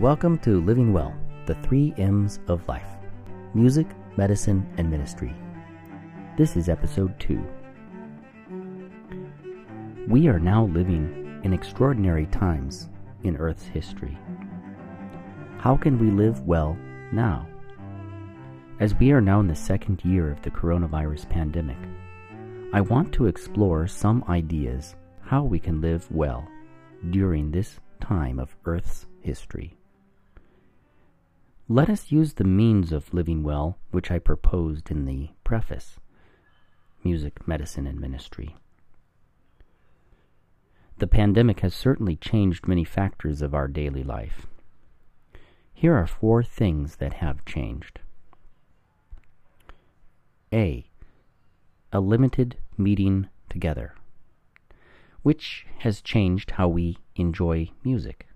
welcome to Living Well, the three M's of life music, medicine, and ministry. This is episode 2. We are now living in extraordinary times in Earth's history. How can we live well now? As we are now in the second year of the coronavirus pandemic, I want to explore some ideas how we can live well during this time of Earth's history. Let us use the means of living well which I proposed in the preface Music, Medicine, and Ministry. The pandemic has certainly changed many factors of our daily life. Here are four things that have changed. A. A limited meeting together, which has changed how we enjoy music,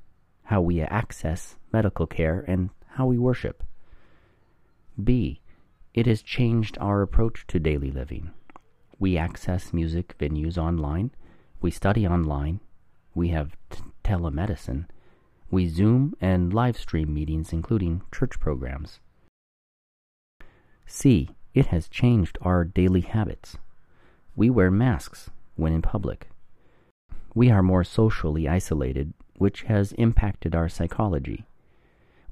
how we access medical care, and how we worship. B. It has changed our approach to daily living. We access music venues online, we study online, we have telemedicine, we Zoom and live stream meetings, including church programs. C. It has changed our daily habits. We wear masks when in public. We are more socially isolated, which has impacted our psychology.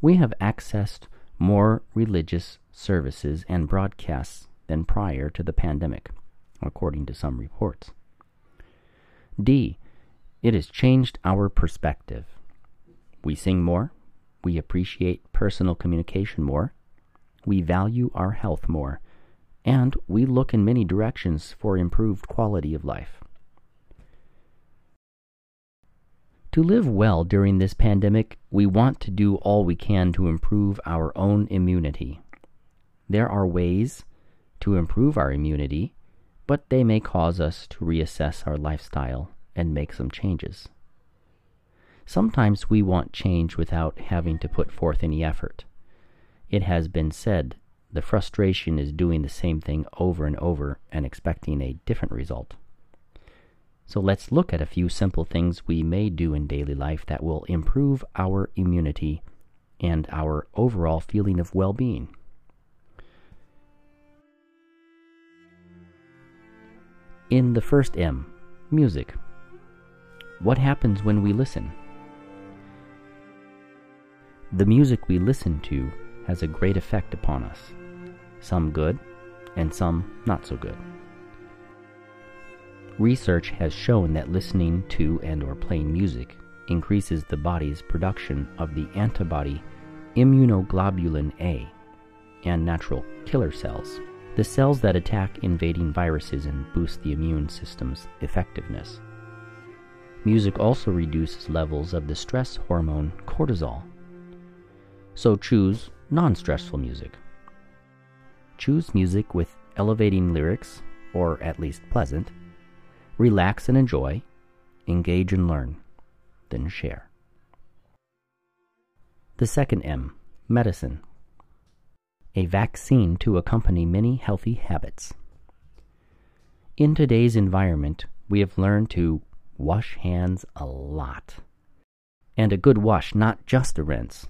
We have accessed more religious services and broadcasts than prior to the pandemic, according to some reports. D. It has changed our perspective. We sing more. We appreciate personal communication more. We value our health more and we look in many directions for improved quality of life. To live well during this pandemic, we want to do all we can to improve our own immunity. There are ways to improve our immunity, but they may cause us to reassess our lifestyle and make some changes. Sometimes we want change without having to put forth any effort. It has been said the frustration is doing the same thing over and over and expecting a different result. So let's look at a few simple things we may do in daily life that will improve our immunity and our overall feeling of well being. In the first M, music. What happens when we listen? The music we listen to has a great effect upon us some good and some not so good. Research has shown that listening to and or playing music increases the body's production of the antibody immunoglobulin A and natural killer cells, the cells that attack invading viruses and boost the immune system's effectiveness. Music also reduces levels of the stress hormone cortisol. So choose non stressful music choose music with elevating lyrics, or at least pleasant, relax and enjoy, engage and learn, then share. The second M, medicine. A vaccine to accompany many healthy habits. In today's environment, we have learned to wash hands a lot. And a good wash, not just a rinse.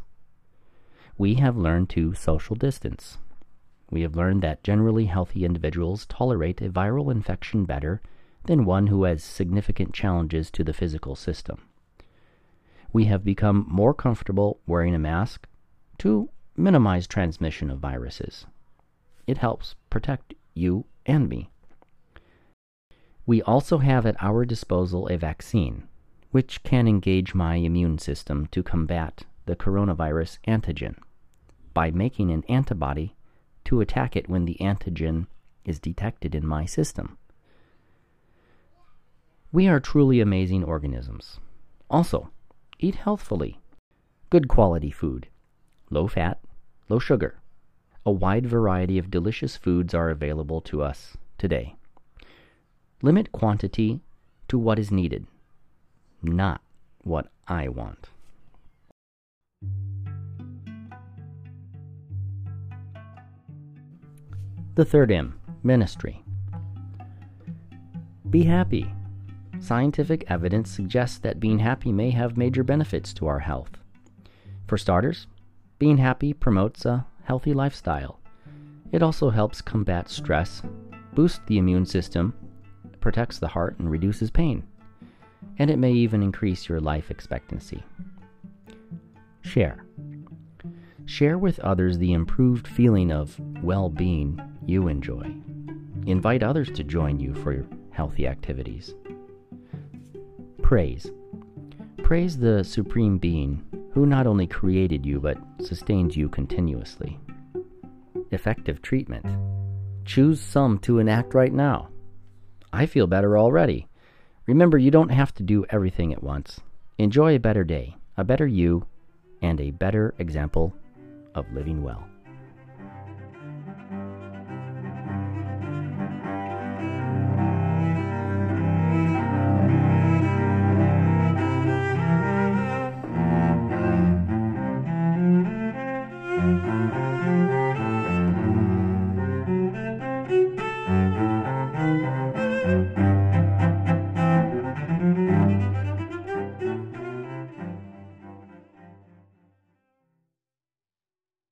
We have learned to social distance, we have learned that generally healthy individuals tolerate a viral infection better than one who has significant challenges to the physical system. We have become more comfortable wearing a mask to minimize transmission of viruses. It helps protect you and me. We also have at our disposal a vaccine, which can engage my immune system to combat the coronavirus antigen by making an antibody to attack it when the antigen is detected in my system. We are truly amazing organisms. Also, eat healthfully. Good quality food. Low fat, low sugar. A wide variety of delicious foods are available to us today. Limit quantity to what is needed, not what I want. The third M, ministry. Be happy. Scientific evidence suggests that being happy may have major benefits to our health. For starters, being happy promotes a healthy lifestyle. It also helps combat stress, boosts the immune system, protects the heart, and reduces pain. And it may even increase your life expectancy. Share. Share with others the improved feeling of well being you enjoy. Invite others to join you for healthy activities. Praise. Praise the Supreme Being who not only created you but sustains you continuously. Effective treatment. Choose some to enact right now. I feel better already. Remember, you don't have to do everything at once. Enjoy a better day, a better you, and a better example of living well.